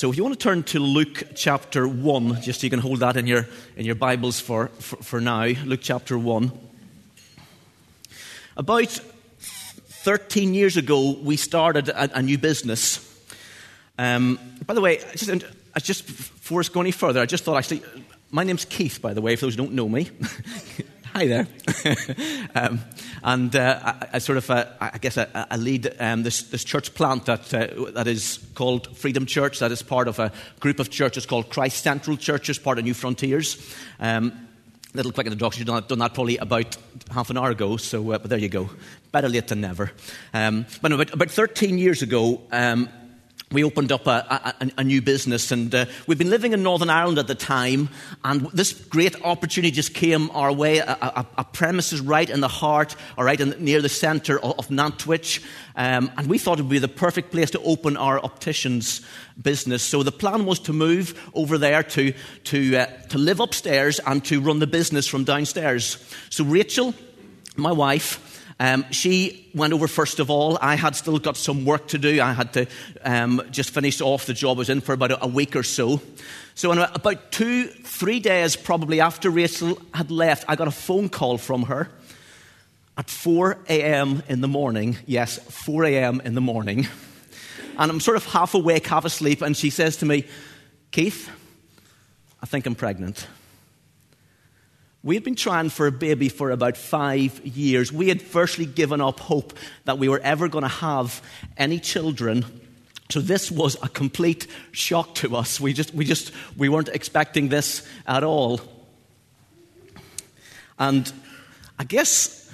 So if you want to turn to Luke chapter 1, just so you can hold that in your, in your Bibles for, for, for now, Luke chapter 1. About 13 years ago, we started a, a new business. Um, by the way, just, just before us go any further, I just thought actually, my name's Keith, by the way, for those who don't know me. Hi there. um, and uh, I, I, sort of, uh, I guess, I, I lead um, this, this, church plant that, uh, that is called Freedom Church. That is part of a group of churches called Christ Central Churches, part of New Frontiers. Um, little quick introduction. You've done, that probably about half an hour ago, so uh, but there you go. Better late than never. Um, but about, about 13 years ago, um, we opened up a, a, a new business, and uh, we'd been living in Northern Ireland at the time, and this great opportunity just came our way. A, a premises right in the heart, or right in, near the centre of, of Nantwich, um, and we thought it would be the perfect place to open our opticians business. So the plan was to move over there to to uh, to live upstairs and to run the business from downstairs. So Rachel, my wife um, she went over first of all. I had still got some work to do. I had to um, just finish off the job I was in for about a, week or so. So, in about two, three days probably after Rachel had left, I got a phone call from her at 4 a.m. in the morning. Yes, 4 a.m. in the morning. And I'm sort of half awake, half asleep, and she says to me, Keith, I think I'm pregnant. We had been trying for a baby for about five years. We had firstly given up hope that we were ever going to have any children. So this was a complete shock to us. We just, we just, we weren't expecting this at all. And I guess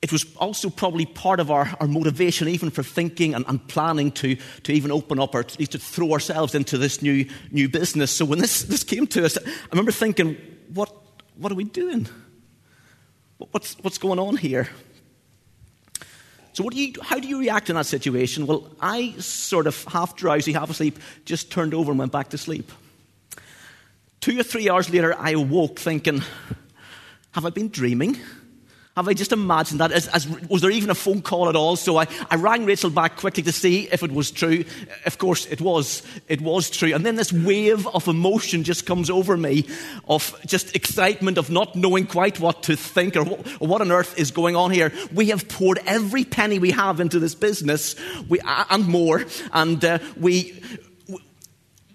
it was also probably part of our, our motivation, even for thinking and, and, planning to, to even open up or at least to throw ourselves into this new, new business. So when this, this came to us, I remember thinking, what, what are we doing? What's, what's going on here? So, what do you, how do you react in that situation? Well, I sort of half drowsy, half asleep, just turned over and went back to sleep. Two or three hours later, I awoke thinking, Have I been dreaming? Have I just imagined that? As, as, was there even a phone call at all? So I, I rang Rachel back quickly to see if it was true. Of course, it was. It was true. And then this wave of emotion just comes over me of just excitement of not knowing quite what to think or what, or what on earth is going on here. We have poured every penny we have into this business we, and more. And uh, we,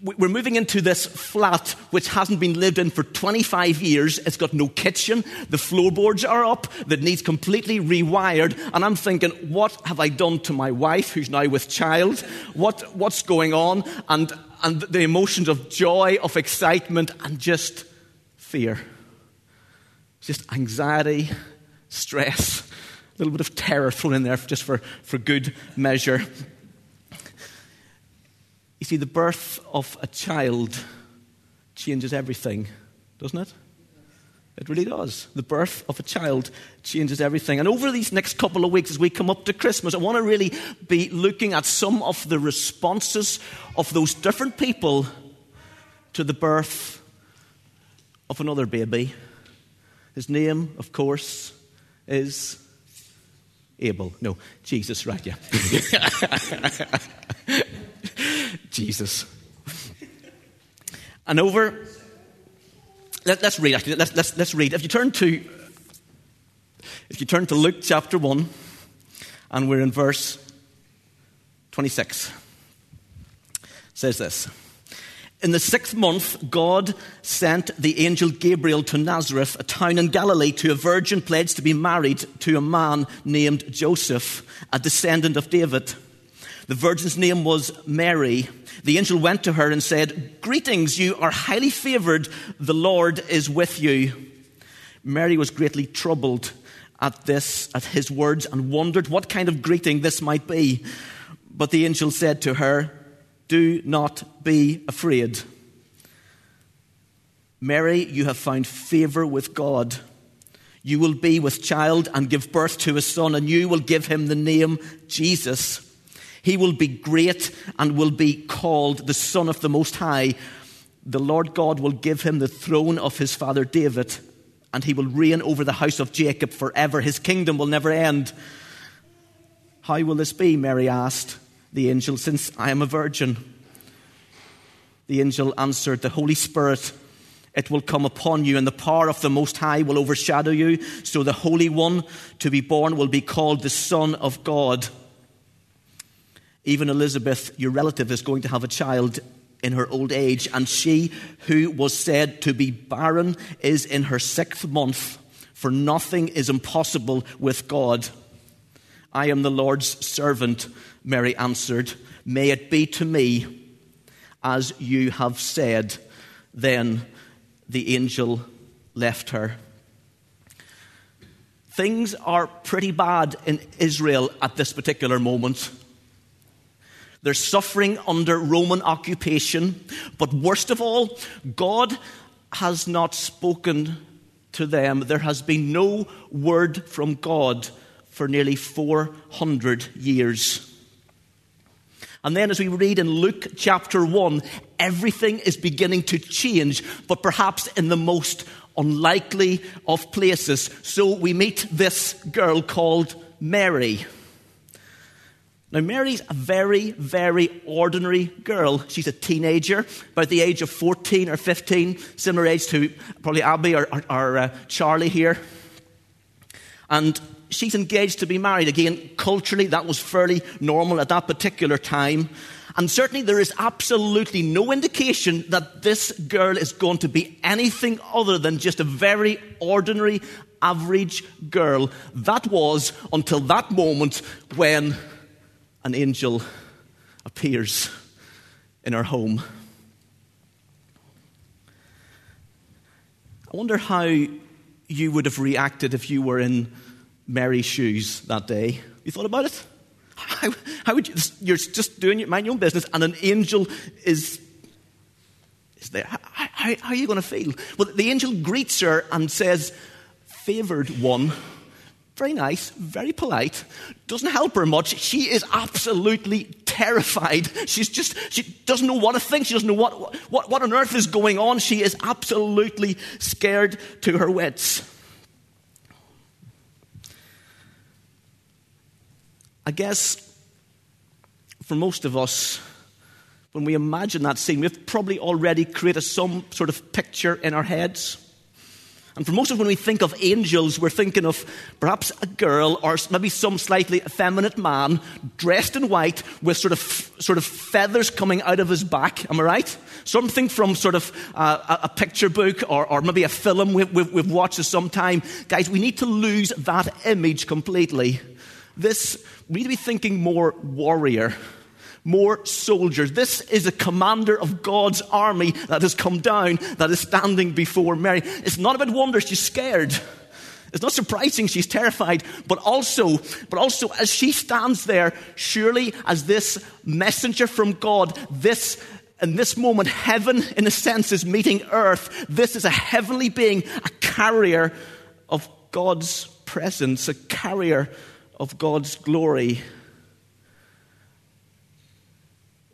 we're moving into this flat which hasn't been lived in for 25 years. It's got no kitchen. The floorboards are up. That needs completely rewired. And I'm thinking, what have I done to my wife who's now with child? What, what's going on? And, and the emotions of joy, of excitement, and just fear. Just anxiety, stress, a little bit of terror thrown in there just for, for good measure. You see, the birth of a child changes everything, doesn't it? It really does. The birth of a child changes everything. And over these next couple of weeks, as we come up to Christmas, I want to really be looking at some of the responses of those different people to the birth of another baby. His name, of course, is Abel. No, Jesus, right, yeah. Jesus. And over, let, us read actually, let's, let's, let's read. If you turn to, if you turn to Luke chapter 1, and we're in verse 26, says this. In the sixth month, God sent the angel Gabriel to Nazareth, a town in Galilee, to a virgin pledged to be married to a man named Joseph, a descendant of David. The virgin's name was Mary. The angel went to her and said, Greetings, you are highly favored. The Lord is with you. Mary was greatly troubled at this, at his words, and wondered what kind of greeting this might be. But the angel said to her, Do not be afraid. Mary, you have found favor with God. You will be with child and give birth to a son, and you will give him the name Jesus. He will be great and will be called the Son of the Most High. The Lord God will give him the throne of his father David, and he will reign over the house of Jacob forever. His kingdom will never end. How will this be? Mary asked the angel, since I am a virgin. The angel answered, The Holy Spirit, it will come upon you, and the power of the Most High will overshadow you. So the Holy One to be born will be called the Son of God. Even Elizabeth, your relative, is going to have a child in her old age, and she who was said to be barren is in her sixth month, for nothing is impossible with God. I am the Lord's servant, Mary answered. May it be to me as you have said. Then the angel left her. Things are pretty bad in Israel at this particular moment. They're suffering under Roman occupation, but worst of all, God has not spoken to them. There has been no word from God for nearly 400 years. And then, as we read in Luke chapter 1, everything is beginning to change, but perhaps in the most unlikely of places. So we meet this girl called Mary. Now, Mary's a very, very ordinary girl. She's a teenager, about the age of 14 or 15, similar age to probably Abby or, or, or uh, Charlie here. And she's engaged to be married. Again, culturally, that was fairly normal at that particular time. And certainly, there is absolutely no indication that this girl is going to be anything other than just a very ordinary, average girl. That was until that moment when an angel appears in her home. I wonder how you would have reacted if you were in Mary's shoes that day. You thought about it? How, how would you, you're just doing your, mind your own business and an angel is, is there. How, how, how are you going to feel? Well, the angel greets her and says, Favored one, very nice, very polite, doesn't help her much. She is absolutely terrified. She's just, she doesn't know what to think. She doesn't know what, what, what on earth is going on. She is absolutely scared to her wits. I guess for most of us, when we imagine that scene, we've probably already created some sort of picture in our heads. And for most of us, when we think of angels, we're thinking of perhaps a girl or maybe some slightly effeminate man dressed in white with sort of, sort of feathers coming out of his back. Am I right? Something from sort of uh, a picture book or, or maybe a film we've, we've, we've watched at some time. Guys, we need to lose that image completely. This, we need to be thinking more warrior, more soldiers. This is a commander of God's army that has come down, that is standing before Mary. It's not a about wonder, she's scared. It's not surprising she's terrified, but also, but also as she stands there, surely as this messenger from God, this in this moment, heaven, in a sense, is meeting earth. This is a heavenly being, a carrier of God's presence, a carrier of God's glory.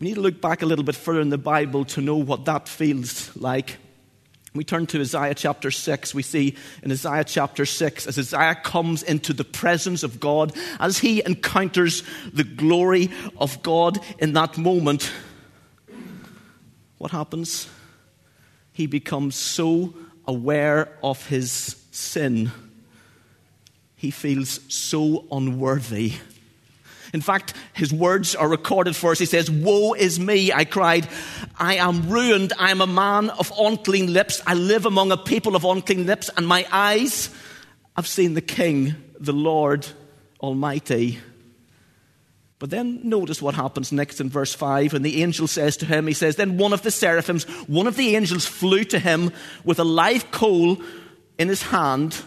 We need to look back a little bit further in the Bible to know what that feels like. We turn to Isaiah chapter 6. We see in Isaiah chapter 6, as Isaiah comes into the presence of God, as he encounters the glory of God in that moment, what happens? He becomes so aware of his sin he feels so unworthy. In fact, his words are recorded for us. He says, Woe is me, I cried. I am ruined. I am a man of unclean lips. I live among a people of unclean lips, and my eyes have seen the King, the Lord Almighty. But then notice what happens next in verse 5. And the angel says to him, He says, Then one of the seraphims, one of the angels flew to him with a live coal in his hand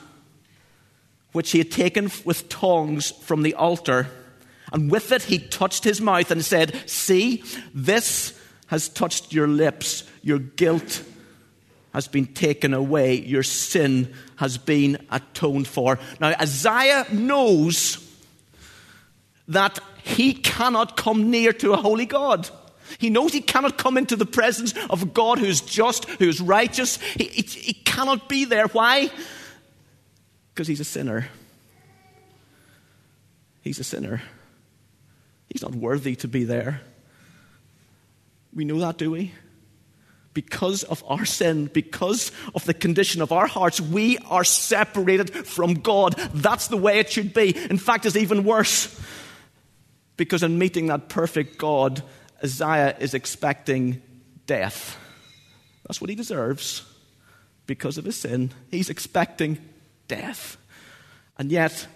which he had taken with tongs from the altar. And with it he touched his mouth and said, See, this has touched your lips. Your guilt has been taken away. Your sin has been atoned for. Now, Isaiah knows that he cannot come near to a holy God. He knows he cannot come into the presence of a God who is just, who is righteous. He, he, he cannot be there. Why? Because he's a sinner. He's a sinner. He's not worthy to be there. We know that, do we? because of our sin, because of the condition of our hearts, we are separated from God. That's the way it should be. In fact, it's even worse. Because in meeting that perfect God, Isaiah is expecting death. That's what he deserves because of his sin. He's expecting death. And yet,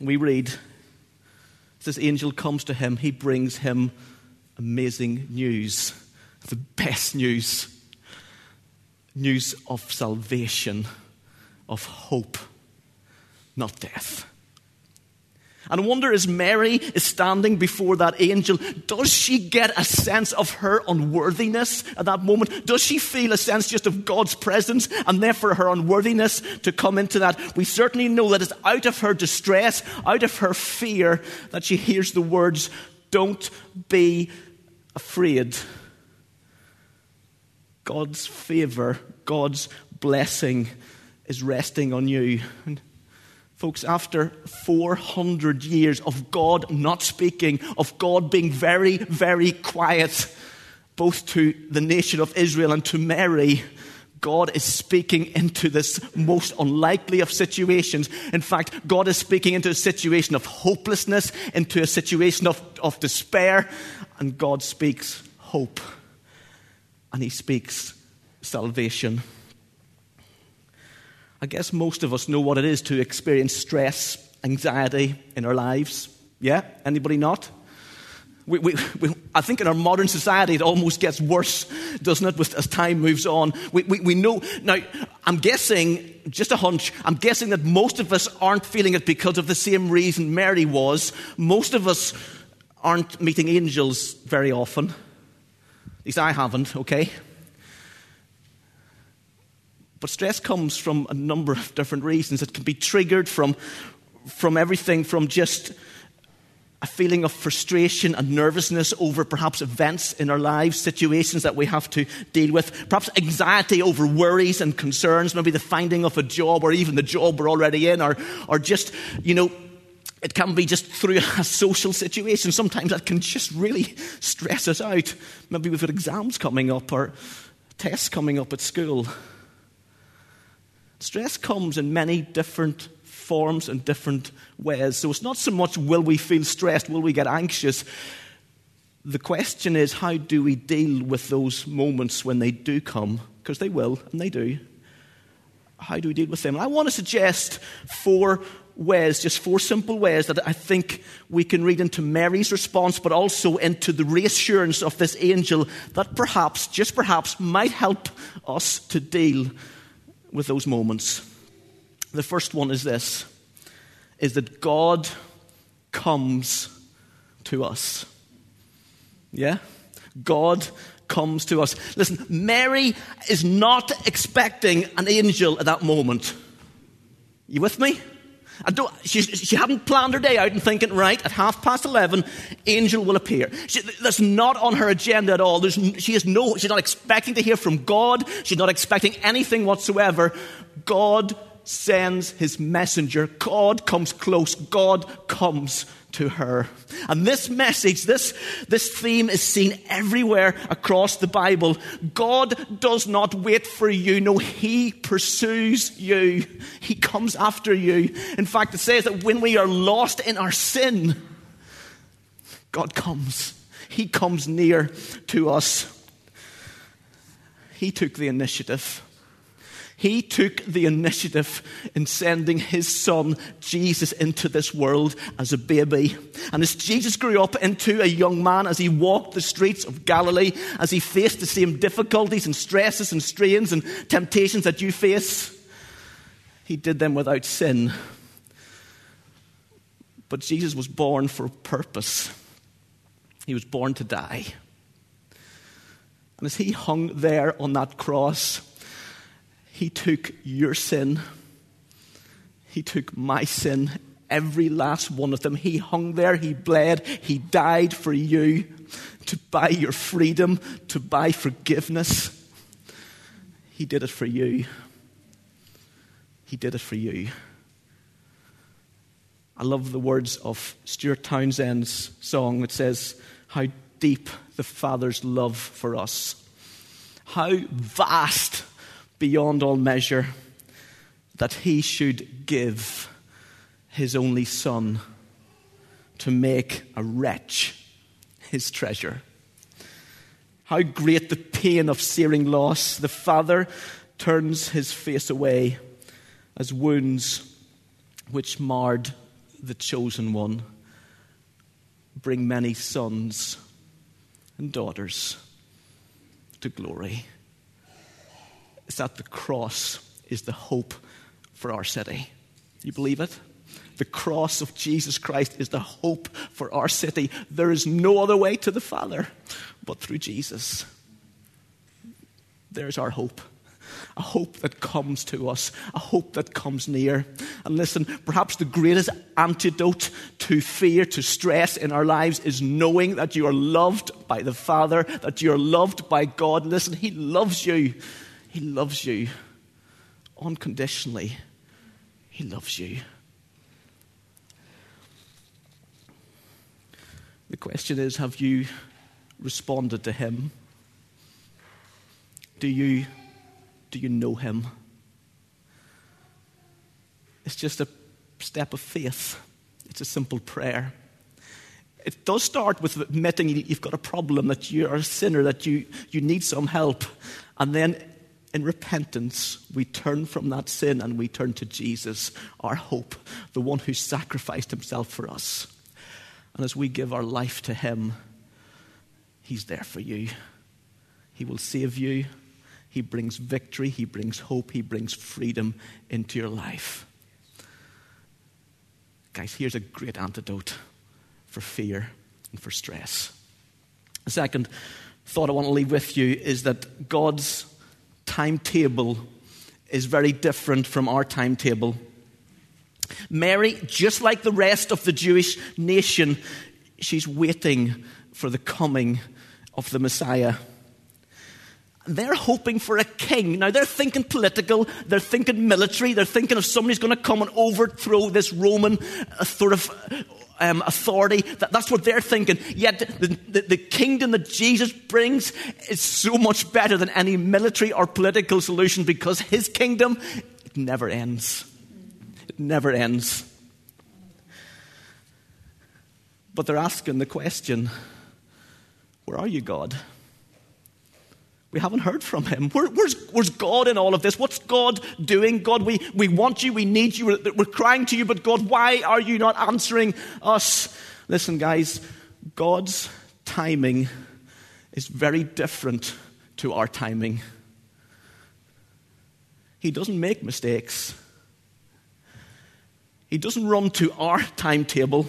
we read this angel comes to him, he brings him amazing news. The best news. News of salvation, of hope, not death. And I wonder as Mary is standing before that angel, does she get a sense of her unworthiness at that moment? Does she feel a sense just of God's presence and therefore her unworthiness to come into that? We certainly know that it's out of her distress, out of her fear, that she hears the words, Don't be afraid. God's favor, God's blessing is resting on you. And folks, after 400 years of God not speaking, of God being very, very quiet, both to the nation of Israel and to Mary, God is speaking into this most unlikely of situations. In fact, God is speaking into a situation of hopelessness, into a situation of, of despair, and God speaks hope and he speaks salvation. I guess most of us know what it is to experience stress, anxiety in our lives. Yeah? Anybody not? We, we, we, I think in our modern society it almost gets worse, doesn't it, as time moves on. We, we, know. Now, I'm guessing, just a hunch, I'm guessing that most of us aren't feeling it because of the same reason Mary was. Most of us aren't meeting angels very often. At least I haven't, okay? But stress comes from a number of different reasons. It can be triggered from, from everything from just a feeling of frustration and nervousness over perhaps events in our lives, situations that we have to deal with, perhaps anxiety over worries and concerns, maybe the finding of a job or even the job we're already in, or, or just, you know, it can be just through a social situation. Sometimes that can just really stress us out. Maybe we've got exams coming up or tests coming up at school. Stress comes in many different forms and different ways. So it's not so much will we feel stressed, will we get anxious. The question is, how do we deal with those moments when they do come? Because they will, and they do. How do we deal with them? And I want to suggest four ways, just four simple ways that I think we can read into Mary's response, but also into the reassurance of this angel that perhaps, just perhaps, might help us to deal with those moments. The first one is this is that God comes to us. Yeah? God comes to us. Listen, Mary is not expecting an angel at that moment. You with me? I don't, she, she hadn't planned her day out and thinking, right, at half past 11, angel will appear. She, that's not on her agenda at all. There's, she is no, she's not expecting to hear from God. She's not expecting anything whatsoever. God sends his messenger. God comes close. God comes to her. And this message, this, this theme is seen everywhere across the Bible. God does not wait for you. No, He pursues you. He comes after you. In fact, it says that when we are lost in our sin, God comes. He comes near to us. He took the initiative. He took the initiative in sending his son, Jesus, into this world as a baby. And as Jesus grew up into a young man, as he walked the streets of Galilee, as he faced the same difficulties and stresses and strains and temptations that you face, he did them without sin. But Jesus was born for a purpose. He was born to die. And as he hung there on that cross, he took your sin, He took my sin, every last one of them. He hung there, He bled, He died for you to buy your freedom, to buy forgiveness. He did it for you. He did it for you. I love the words of Stuart Townend's song. It says, How deep the Father's love for us How vast beyond all measure that he should give his only son to make a wretch his treasure. How great the pain of searing loss. The father turns his face away as wounds which marred the chosen one bring many sons and daughters to glory. Is that the cross is the hope for our city. You believe it? The cross of Jesus Christ is the hope for our city. There is no other way to the Father but through Jesus. There's our hope. A hope that comes to us, a hope that comes near. And listen, perhaps the greatest antidote to fear, to stress in our lives is knowing that you are loved by the Father, that you are loved by God. Listen, He loves you. He loves you unconditionally. He loves you. The question is have you responded to Him? Do you, do you know Him? It's just a step of faith, it's a simple prayer. It does start with admitting you've got a problem, that you're a sinner, that you, you need some help. And then in repentance, we turn from that sin and we turn to Jesus, our hope, the one who sacrificed himself for us. And as we give our life to him, he's there for you. He will save you. He brings victory. He brings hope. He brings freedom into your life. Guys, here's a great antidote for fear and for stress. The second thought I want to leave with you is that God's timetable is very different from our timetable. Mary, just like the rest of the Jewish nation, she's waiting for the coming of the Messiah. They're hoping for a king. Now, they're thinking political, they're thinking military, they're thinking of somebody who's going to come and overthrow this Roman uh, sort of um, authority. That, that's what they're thinking. Yet the, the, the kingdom that Jesus brings is so much better than any military or political solution because his kingdom, it never ends. It never ends. But they're asking the question where are you, God? We haven't heard from him. Where, where's, where's, God in all of this? What's God doing? God, we, we want you, we need you, we're, we're crying to you, but God, why are you not answering us? Listen, guys, God's timing is very different to our timing. He doesn't make mistakes. He doesn't run to our timetable.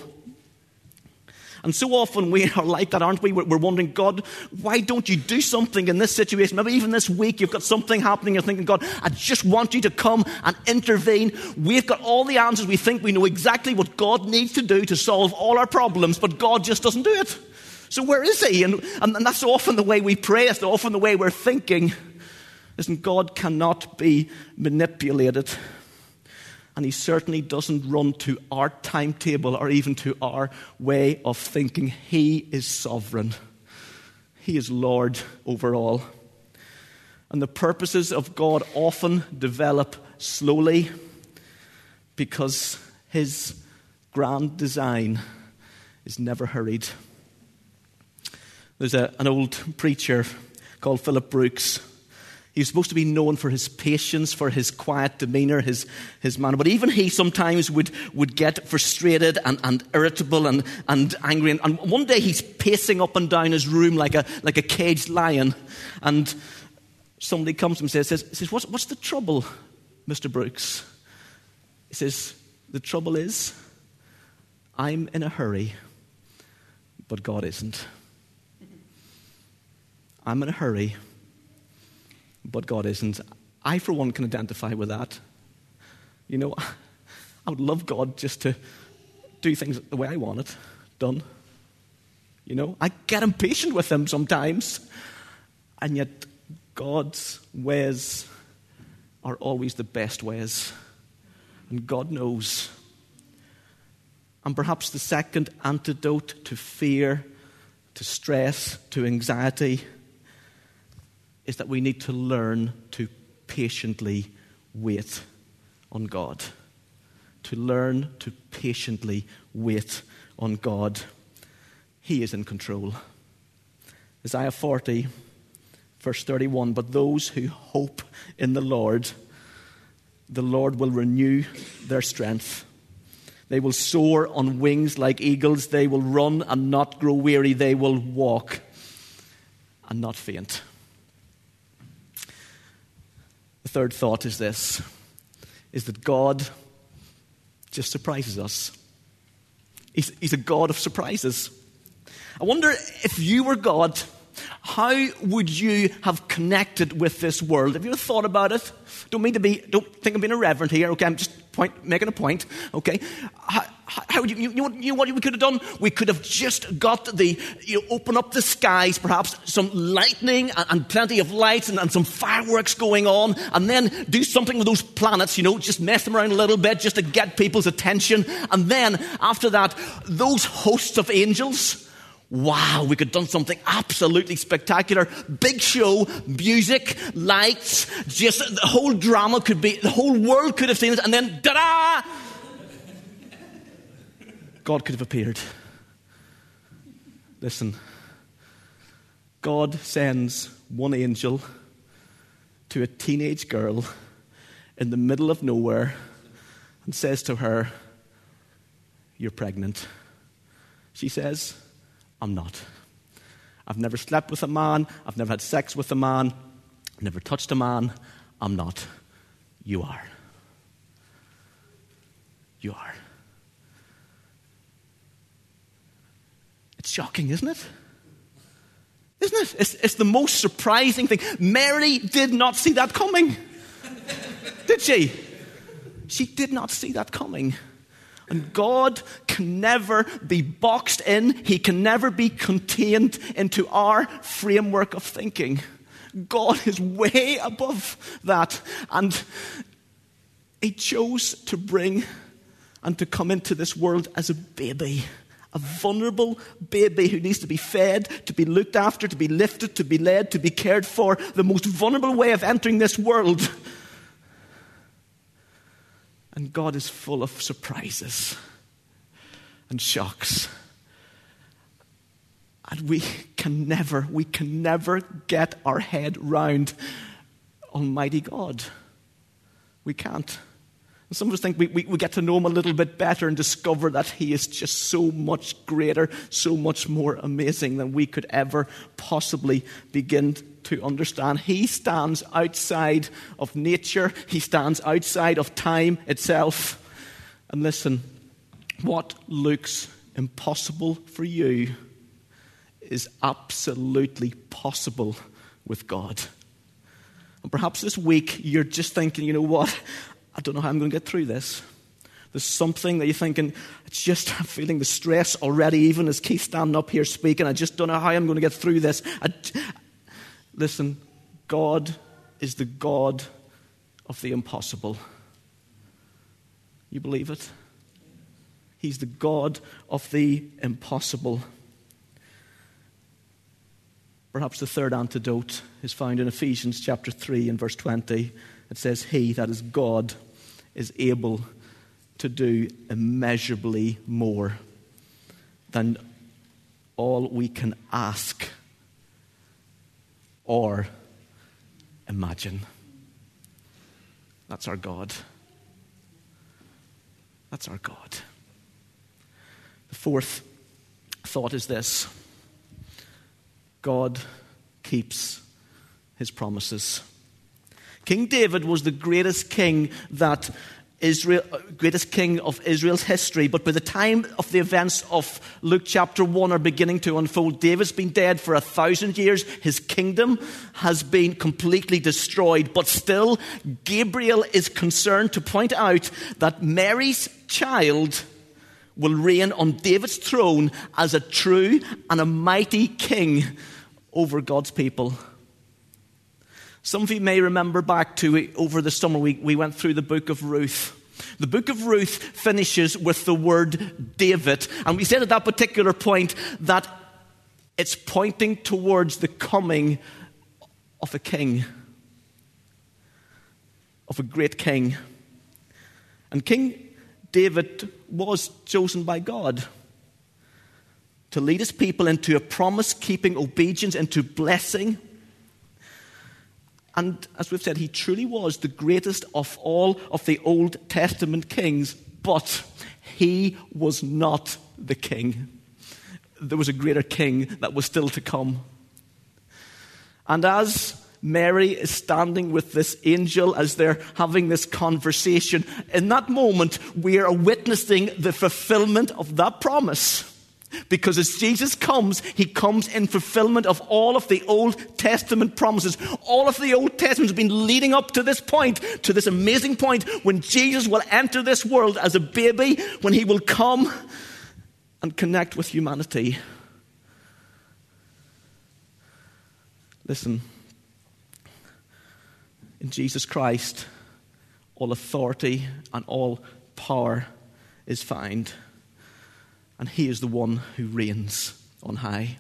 And so often we are like that, aren't we? We're wondering, God, why don't you do something in this situation? Maybe even this week you've got something happening. You're thinking, God, I just want you to come and intervene. We've got all the answers. We think we know exactly what God needs to do to solve all our problems, but God just doesn't do it. So where is He? And, and, and that's often the way we pray. That's often the way we're thinking. Listen, God cannot be manipulated. And he certainly doesn't run to our timetable or even to our way of thinking. He is sovereign, He is Lord over all. And the purposes of God often develop slowly because His grand design is never hurried. There's a, an old preacher called Philip Brooks He's supposed to be known for his patience, for his quiet demeanor, his, his manner. But even he sometimes would, would get frustrated and, and irritable and, and angry. And, and one day he's pacing up and down his room like a, like a caged lion. And somebody comes to him and says, says, what's, what's the trouble, Mr. Brooks? He says, The trouble is, I'm in a hurry, but God isn't. I'm in a hurry but God isn't. I, for one, can identify with that. You know, I would love God just to do things the way I want it done. You know, I get impatient with Him sometimes, and yet God's ways are always the best ways, and God knows. And perhaps the second antidote to fear, to stress, to anxiety is that we need to learn to patiently wait on God. To learn to patiently wait on God. He is in control. Isaiah 40, verse 31 But those who hope in the Lord, the Lord will renew their strength. They will soar on wings like eagles. They will run and not grow weary. They will walk and not faint. Third thought is this is that God just surprises us. He's, he's a God of surprises. I wonder if you were God, how would you have connected with this world? Have you ever thought about it? Don't mean to be, don't think I'm being irreverent here, okay? I'm just point, making a point, okay? How, how you, you, you know what we could have done? We could have just got the, you know, open up the skies, perhaps some lightning and, and plenty of lights and, and, some fireworks going on, and then do something with those planets, you know, just mess them around a little bit just to get people's attention. And then after that, those hosts of angels, Wow, we could have done something absolutely spectacular. Big show, music, lights, just the whole drama could be, the whole world could have seen it, and then da da! God could have appeared. Listen, God sends one angel to a teenage girl in the middle of nowhere and says to her, You're pregnant. She says, I'm not. I've never slept with a man. I've never had sex with a man. Never touched a man. I'm not. You are. You are. It's shocking, isn't it? Isn't it? It's, it's the most surprising thing. Mary did not see that coming. did she? She did not see that coming. And God can never be boxed in, He can never be contained into our framework of thinking. God is way above that. And He chose to bring and to come into this world as a baby. A vulnerable baby who needs to be fed, to be looked after, to be lifted, to be led, to be cared for. The most vulnerable way of entering this world and God is full of surprises and shocks. And we can never, we can never get our head round Almighty God. We can't. And some of us think we, we, we, get to know him a little bit better and discover that he is just so much greater, so much more amazing than we could ever possibly begin to understand. He stands outside of nature, he stands outside of time itself. And listen, what looks impossible for you is absolutely possible with God. And perhaps this week you're just thinking, you know what? I don't know how I'm going to get through this. There's something that you're thinking, it's just I'm feeling the stress already, even as Keith standing up here speaking. I just don't know how I'm going to get through this. I, Listen, God is the God of the impossible. You believe it? He's the God of the impossible. Perhaps the third antidote is found in Ephesians chapter 3 and verse 20. It says, He, that is God, is able to do immeasurably more than all we can ask or imagine. That's our God. That's our God. The fourth thought is this God keeps his promises. King David was the greatest king that Israel, uh, greatest king of Israel's history. But by the time of the events of Luke chapter 1 are beginning to unfold, David's been dead for a thousand years. His kingdom has been completely destroyed. But still, Gabriel is concerned to point out that Mary's child will reign on David's throne as a true and a mighty king over God's people. Some of you may remember back to over the summer, we, we went through the book of Ruth. The book of Ruth finishes with the word David. And we said at that particular point that it's pointing towards the coming of a king, of a great king. And King David was chosen by God to lead his people into a promise keeping obedience, into blessing. And as we've said, he truly was the greatest of all of the Old Testament kings, but he was not the king. There was a greater king that was still to come. And as Mary is standing with this angel as they're having this conversation, in that moment, we are witnessing the fulfillment of that promise. Because as Jesus comes, he comes in fulfillment of all of the Old Testament promises. All of the Old Testament has been leading up to this point, to this amazing point when Jesus will enter this world as a baby, when he will come and connect with humanity. Listen, in Jesus Christ, all authority and all power is found and he is the one who reigns on high.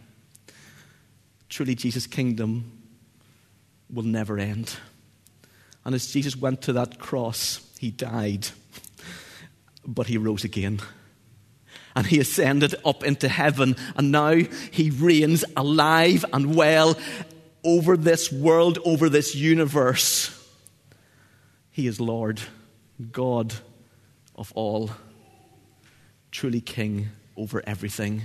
Truly, Jesus' kingdom will never end. And as Jesus went to that cross, he died, but he rose again. And he ascended up into heaven, and now he reigns alive and well over this world, over this universe. He is Lord, God of all, truly King over everything.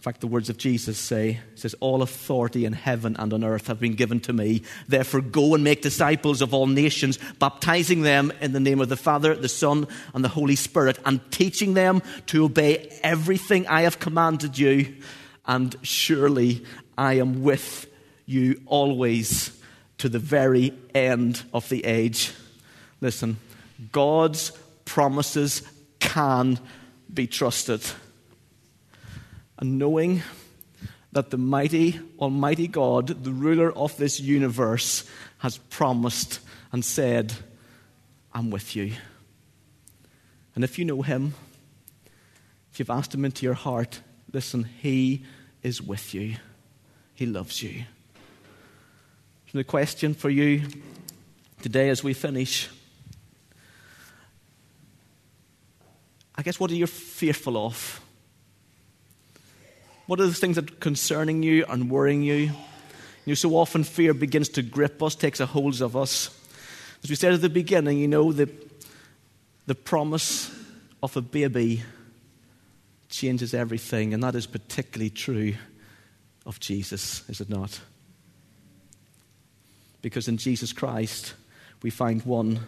In fact, the words of Jesus say, says, All authority in heaven and on earth have been given to me. Therefore, go and make disciples of all nations, baptizing them in the name of the Father, the Son, and the Holy Spirit, and teaching them to obey everything I have commanded you. And surely I am with you always to the very end of the age. Listen, God's promises can be trusted. And knowing that the mighty, almighty God, the ruler of this universe, has promised and said, I'm with you. And if you know him, if you've asked him into your heart, listen, he is with you. He loves you. So the question for you today as we finish I guess, what are you fearful of? What are the things that are concerning you and worrying you? You know, so often fear begins to grip us, takes a hold of us. As we said at the beginning, you know, the, the promise of a baby changes everything, and that is particularly true of Jesus, is it not? Because in Jesus Christ, we find one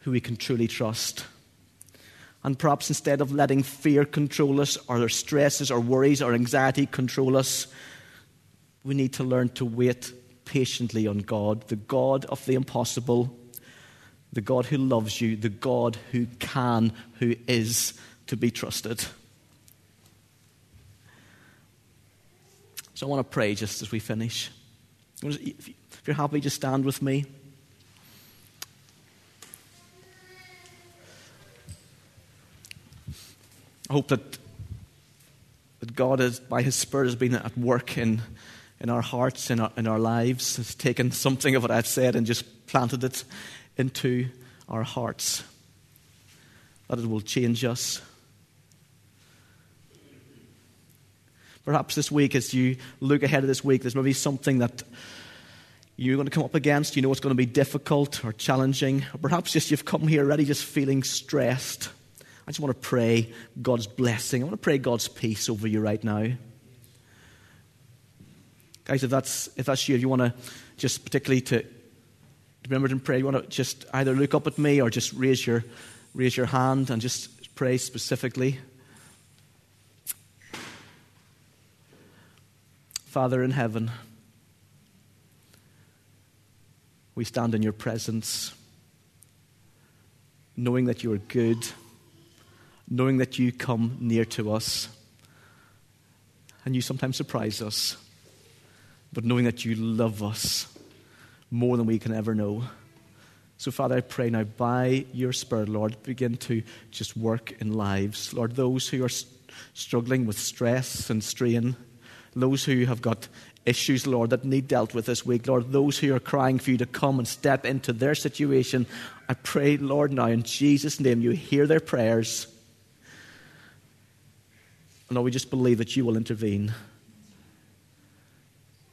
who we can truly trust and perhaps instead of letting fear control us, or our stresses, or worries, or anxiety control us, we need to learn to wait patiently on God, the God of the impossible, the God who loves you, the God who can, who is to be trusted. So I want to pray just as we finish. If you're happy, just stand with me. I hope that, that God, is, by His Spirit, has been at work in, in our hearts, in our, in our lives, has taken something of what I've said and just planted it into our hearts. That it will change us. Perhaps this week, as you look ahead of this week, there's maybe something that you're going to come up against. You know it's going to be difficult or challenging. Or perhaps just you've come here already just feeling stressed I just want to pray God's blessing. I want to pray God's peace over you right now. Guys, if that's, if that's you, if you want to just particularly to remember to pray, you want to just either look up at me or just raise your, raise your hand and just pray specifically. Father in heaven, we stand in your presence, knowing that you are good knowing that you come near to us and you sometimes surprise us, but knowing that you love us more than we can ever know. So, Father, I pray now by your Spirit, Lord, begin to just work in lives. Lord, those who are struggling with stress and strain, those who have got issues, Lord, that need dealt with this week, Lord, those who are crying for you to come and step into their situation, I pray, Lord, now in Jesus' name, you hear their prayers. Lord, we just believe that you will intervene,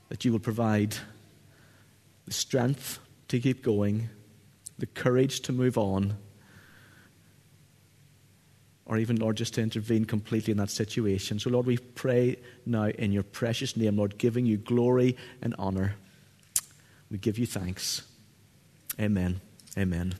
that you will provide the strength to keep going, the courage to move on or even, Lord, just to intervene completely in that situation. So, Lord, we pray now in your precious name, Lord, giving you glory and honor. We give you thanks. Amen. Amen.